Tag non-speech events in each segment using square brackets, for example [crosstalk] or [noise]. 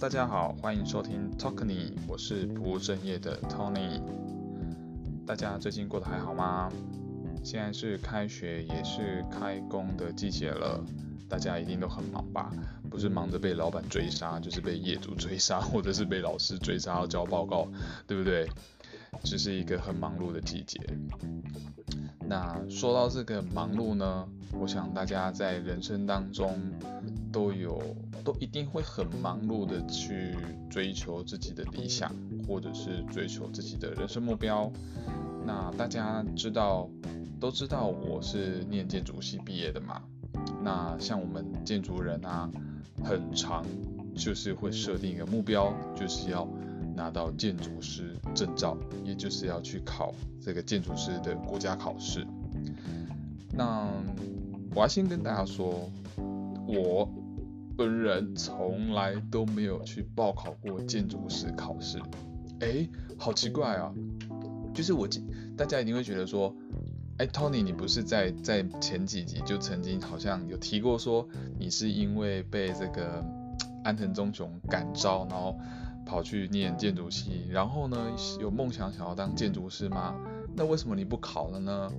大家好，欢迎收听 Talkny，我是不务正业的 Tony。大家最近过得还好吗？现在是开学也是开工的季节了，大家一定都很忙吧？不是忙着被老板追杀，就是被业主追杀，或者是被老师追杀要交报告，对不对？这是一个很忙碌的季节。那说到这个忙碌呢，我想大家在人生当中都有，都一定会很忙碌的去追求自己的理想，或者是追求自己的人生目标。那大家知道，都知道我是念建筑系毕业的嘛？那像我们建筑人啊，很长就是会设定一个目标，就是要。拿到建筑师证照，也就是要去考这个建筑师的国家考试。那我要先跟大家说，我本人从来都没有去报考过建筑师考试。哎，好奇怪啊！就是我，大家一定会觉得说，哎，Tony，你不是在在前几集就曾经好像有提过说，你是因为被这个安藤忠雄感召，然后。跑去念建筑系，然后呢，有梦想想要当建筑师吗？那为什么你不考了呢？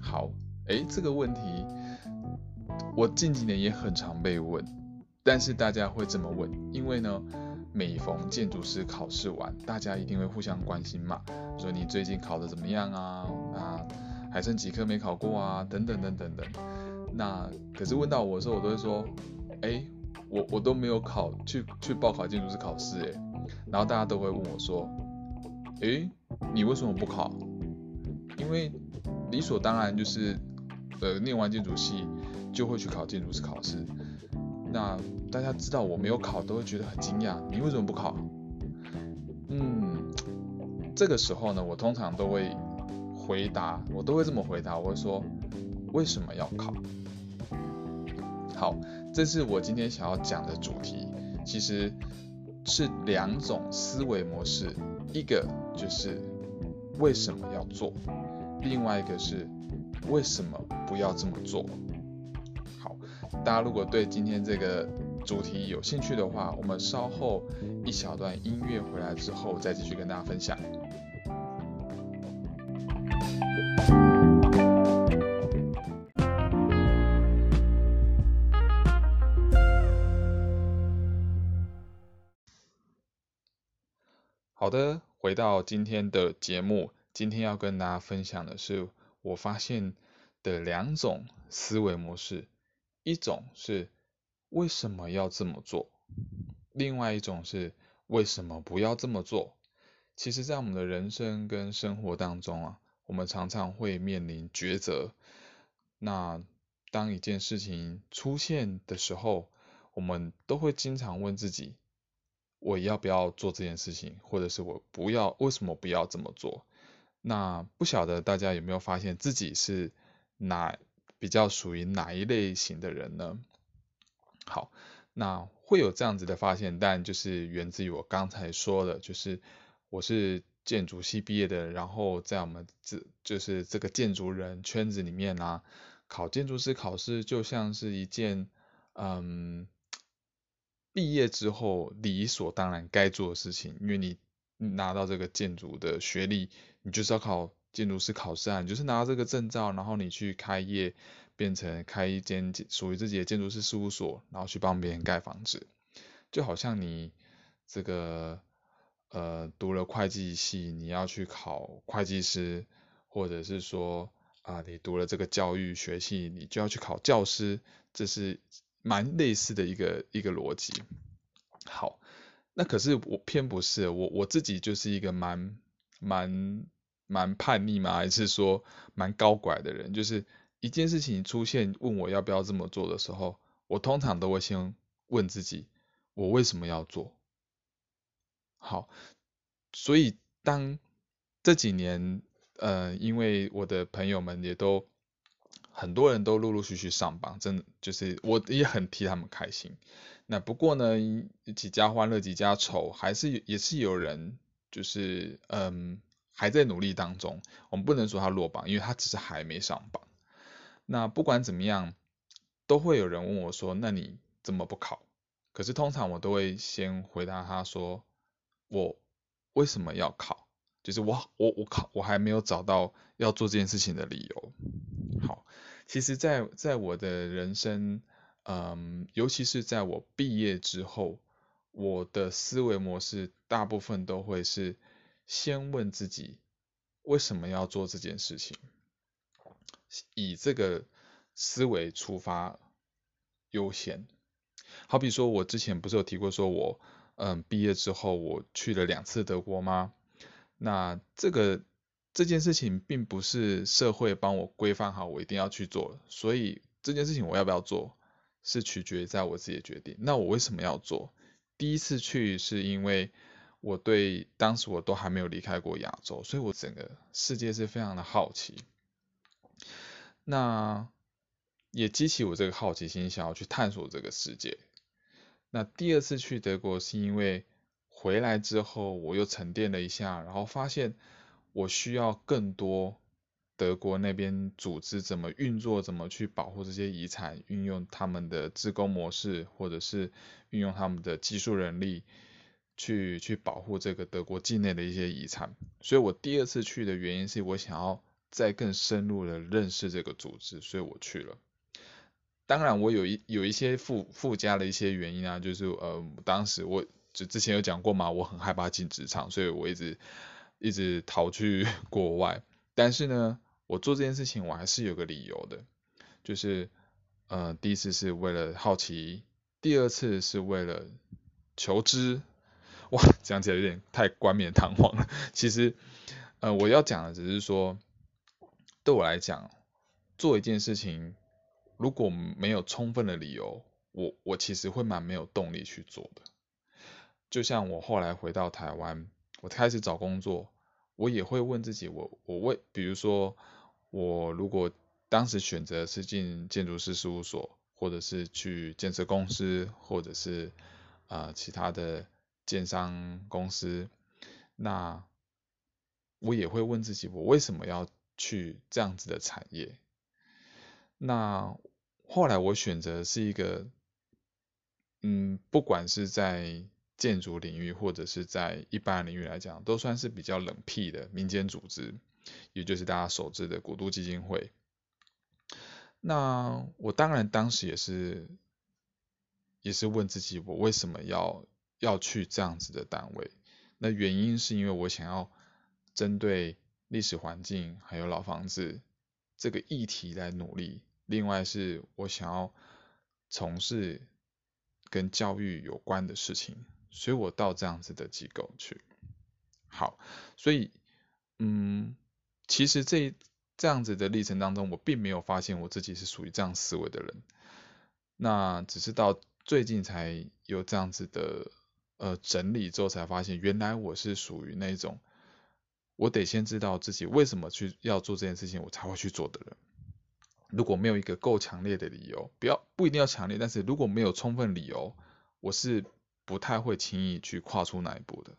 好，诶，这个问题我近几年也很常被问，但是大家会这么问，因为呢，每逢建筑师考试完，大家一定会互相关心嘛，说你最近考的怎么样啊？啊，还剩几科没考过啊？等等等等等。那可是问到我的时候，我都会说，诶，我我都没有考去去报考建筑师考试，诶。然后大家都会问我说：“诶，你为什么不考？因为理所当然就是，呃，念完建筑系就会去考建筑师考试。那大家知道我没有考，都会觉得很惊讶。你为什么不考？嗯，这个时候呢，我通常都会回答，我都会这么回答，我会说为什么要考？好，这是我今天想要讲的主题。其实。是两种思维模式，一个就是为什么要做，另外一个是为什么不要这么做。好，大家如果对今天这个主题有兴趣的话，我们稍后一小段音乐回来之后再继续跟大家分享。好的，回到今天的节目，今天要跟大家分享的是我发现的两种思维模式，一种是为什么要这么做，另外一种是为什么不要这么做。其实，在我们的人生跟生活当中啊，我们常常会面临抉择。那当一件事情出现的时候，我们都会经常问自己。我要不要做这件事情，或者是我不要，为什么不要这么做？那不晓得大家有没有发现自己是哪比较属于哪一类型的人呢？好，那会有这样子的发现，但就是源自于我刚才说的，就是我是建筑系毕业的，然后在我们这就是这个建筑人圈子里面啊，考建筑师考试就像是一件嗯。毕业之后理所当然该做的事情，因为你拿到这个建筑的学历，你就是要考建筑师考试啊，你就是拿到这个证照，然后你去开业，变成开一间属于自己的建筑师事务所，然后去帮别人盖房子，就好像你这个呃读了会计系，你要去考会计师，或者是说啊你读了这个教育学系，你就要去考教师，这是。蛮类似的一个一个逻辑，好，那可是我偏不是我我自己就是一个蛮蛮蛮叛逆嘛，还是说蛮高拐的人，就是一件事情出现问我要不要这么做的时候，我通常都会先问自己，我为什么要做？好，所以当这几年呃，因为我的朋友们也都。很多人都陆陆续续上榜，真的就是我也很替他们开心。那不过呢，几家欢乐几家愁，还是也是有人就是嗯还在努力当中。我们不能说他落榜，因为他只是还没上榜。那不管怎么样，都会有人问我说：“那你怎么不考？”可是通常我都会先回答他说，我为什么要考？就是我我我考我还没有找到要做这件事情的理由。其实，在在我的人生，嗯，尤其是在我毕业之后，我的思维模式大部分都会是先问自己为什么要做这件事情，以这个思维出发优先。好比说，我之前不是有提过，说我嗯毕业之后我去了两次德国吗？那这个这件事情并不是社会帮我规范好，我一定要去做，所以这件事情我要不要做，是取决于在我自己的决定。那我为什么要做？第一次去是因为我对当时我都还没有离开过亚洲，所以我整个世界是非常的好奇。那也激起我这个好奇心，想要去探索这个世界。那第二次去德国是因为。回来之后，我又沉淀了一下，然后发现我需要更多德国那边组织怎么运作，怎么去保护这些遗产，运用他们的自工模式，或者是运用他们的技术人力去去保护这个德国境内的一些遗产。所以我第二次去的原因是我想要再更深入的认识这个组织，所以我去了。当然，我有一有一些附附加的一些原因啊，就是呃，当时我。就之前有讲过嘛，我很害怕进职场，所以我一直一直逃去 [laughs] 国外。但是呢，我做这件事情我还是有个理由的，就是呃，第一次是为了好奇，第二次是为了求知。哇，讲起来有点太冠冕堂皇了。其实呃，我要讲的只是说，对我来讲，做一件事情如果没有充分的理由，我我其实会蛮没有动力去做的。就像我后来回到台湾，我开始找工作，我也会问自己，我我为，比如说，我如果当时选择是进建筑师事务所，或者是去建设公司，或者是啊其他的建商公司，那我也会问自己，我为什么要去这样子的产业？那后来我选择是一个，嗯，不管是在建筑领域或者是在一般领域来讲，都算是比较冷僻的民间组织，也就是大家熟知的古都基金会。那我当然当时也是，也是问自己，我为什么要要去这样子的单位？那原因是因为我想要针对历史环境还有老房子这个议题来努力。另外是我想要从事跟教育有关的事情。所以我到这样子的机构去，好，所以，嗯，其实这这样子的历程当中，我并没有发现我自己是属于这样思维的人，那只是到最近才有这样子的呃整理之后，才发现原来我是属于那种，我得先知道自己为什么去要做这件事情，我才会去做的人。如果没有一个够强烈的理由，不要不一定要强烈，但是如果没有充分理由，我是。不太会轻易去跨出那一步的。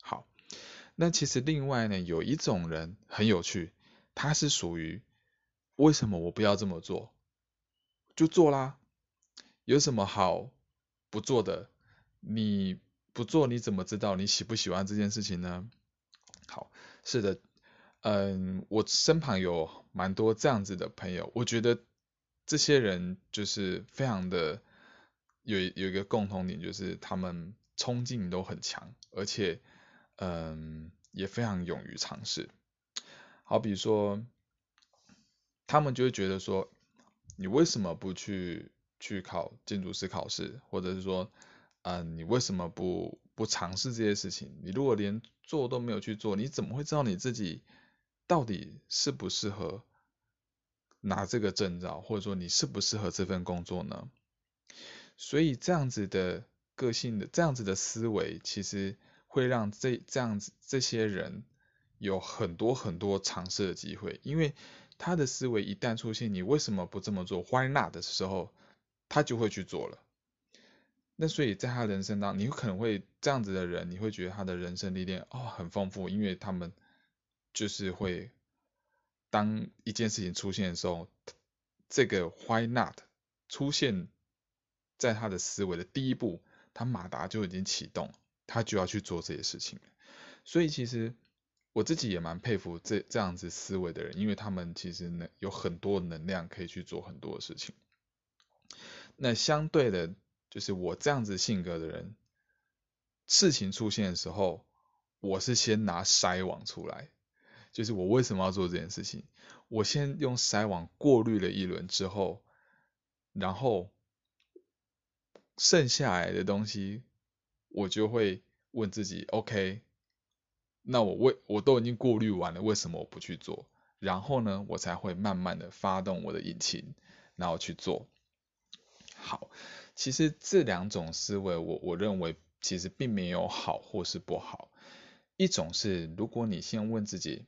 好，那其实另外呢，有一种人很有趣，他是属于为什么我不要这么做，就做啦，有什么好不做的？你不做你怎么知道你喜不喜欢这件事情呢？好，是的，嗯，我身旁有蛮多这样子的朋友，我觉得这些人就是非常的。有有一个共同点，就是他们冲劲都很强，而且嗯也非常勇于尝试。好比说，他们就会觉得说，你为什么不去去考建筑师考试，或者是说，嗯你为什么不不尝试这些事情？你如果连做都没有去做，你怎么会知道你自己到底适不适合拿这个证照，或者说你适不适合这份工作呢？所以这样子的个性的这样子的思维，其实会让这这样子这些人有很多很多尝试的机会，因为他的思维一旦出现，你为什么不这么做？Why not 的时候，他就会去做了。那所以在他人生当中，你可能会这样子的人，你会觉得他的人生历练哦很丰富，因为他们就是会当一件事情出现的时候，这个 Why not 出现。在他的思维的第一步，他马达就已经启动，他就要去做这些事情。所以其实我自己也蛮佩服这这样子思维的人，因为他们其实能有很多能量可以去做很多的事情。那相对的，就是我这样子性格的人，事情出现的时候，我是先拿筛网出来，就是我为什么要做这件事情，我先用筛网过滤了一轮之后，然后剩下来的东西，我就会问自己，OK，那我为我都已经过滤完了，为什么我不去做？然后呢，我才会慢慢的发动我的引擎，然后去做。好，其实这两种思维，我我认为其实并没有好或是不好。一种是，如果你先问自己，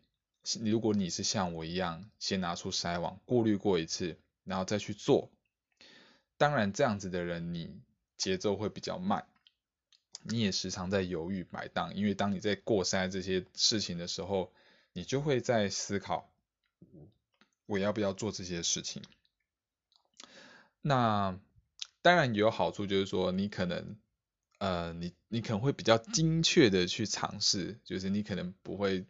如果你是像我一样，先拿出筛网过滤过一次，然后再去做，当然这样子的人，你节奏会比较慢，你也时常在犹豫摆荡，因为当你在过筛这些事情的时候，你就会在思考，我要不要做这些事情。那当然也有好处，就是说你可能，呃，你你可能会比较精确的去尝试，就是你可能不会，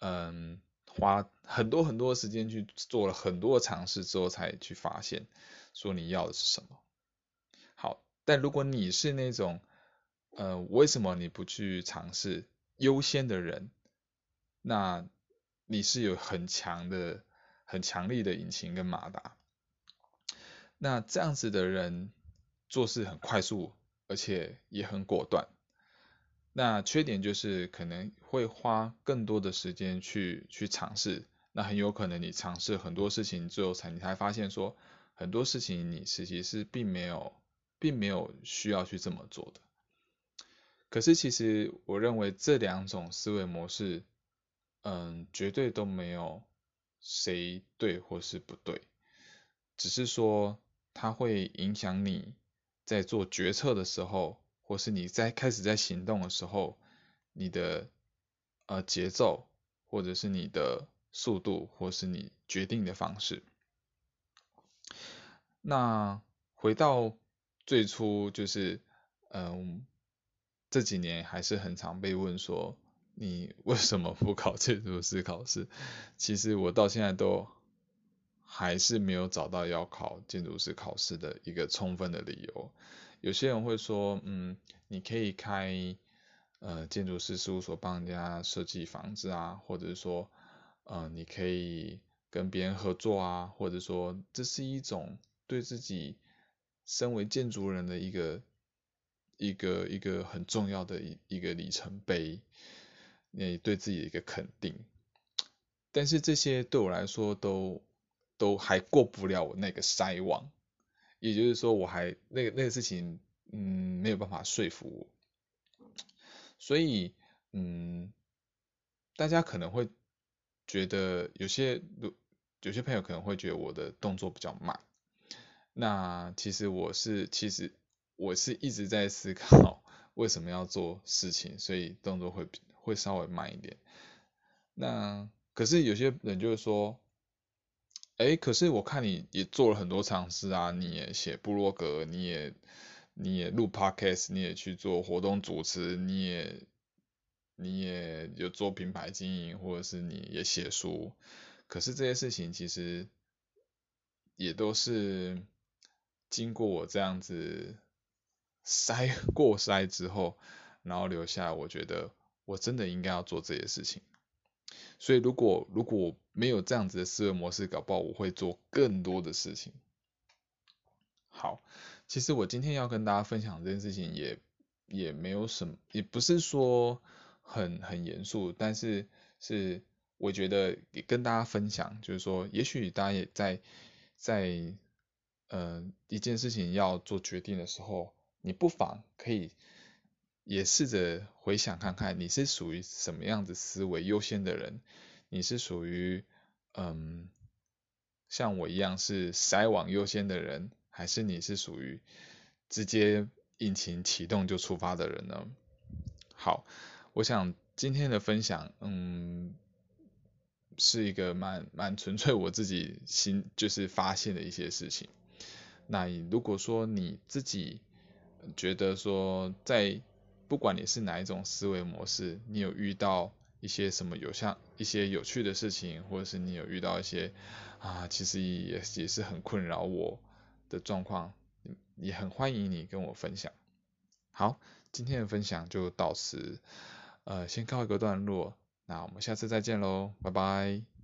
嗯，花很多很多时间去做了很多尝试之后才去发现，说你要的是什么。但如果你是那种，呃，为什么你不去尝试优先的人，那你是有很强的、很强力的引擎跟马达，那这样子的人。做事很快速，而且也很果断。那缺点就是可能会花更多的时间去去尝试。那很有可能你尝试很多事情之后，才你才发现说很多事情你实际是并没有并没有需要去这么做的。可是其实我认为这两种思维模式，嗯，绝对都没有谁对或是不对，只是说它会影响你。在做决策的时候，或是你在开始在行动的时候，你的呃节奏，或者是你的速度，或是你决定的方式。那回到最初，就是嗯这几年还是很常被问说，你为什么不考建筑师考试？其实我到现在都。还是没有找到要考建筑师考试的一个充分的理由。有些人会说，嗯，你可以开呃建筑师事务所帮人家设计房子啊，或者说，呃，你可以跟别人合作啊，或者说这是一种对自己身为建筑人的一个一个一个很重要的一一个里程碑，你对自己的一个肯定。但是这些对我来说都。都还过不了我那个筛网，也就是说，我还那个那个事情，嗯，没有办法说服我。所以，嗯，大家可能会觉得有些有些朋友可能会觉得我的动作比较慢。那其实我是其实我是一直在思考为什么要做事情，所以动作会会稍微慢一点。那可是有些人就是说。哎，可是我看你也做了很多尝试啊，你也写部落格，你也你也录 podcast，你也去做活动主持，你也你也有做品牌经营，或者是你也写书，可是这些事情其实也都是经过我这样子筛 [laughs] 过筛之后，然后留下，我觉得我真的应该要做这些事情。所以如果如果没有这样子的思维模式，搞不好我会做更多的事情。好，其实我今天要跟大家分享这件事情，也也没有什么，也不是说很很严肃，但是是我觉得跟大家分享，就是说，也许大家也在在呃一件事情要做决定的时候，你不妨可以。也试着回想看看，你是属于什么样子思维优先的人？你是属于嗯像我一样是筛网优先的人，还是你是属于直接引擎启动就出发的人呢？好，我想今天的分享，嗯，是一个蛮蛮纯粹我自己心就是发现的一些事情。那如果说你自己，觉得说在不管你是哪一种思维模式，你有遇到一些什么有像一些有趣的事情，或者是你有遇到一些啊，其实也也是很困扰我的状况，也很欢迎你跟我分享。好，今天的分享就到此，呃，先告一个段落，那我们下次再见喽，拜拜。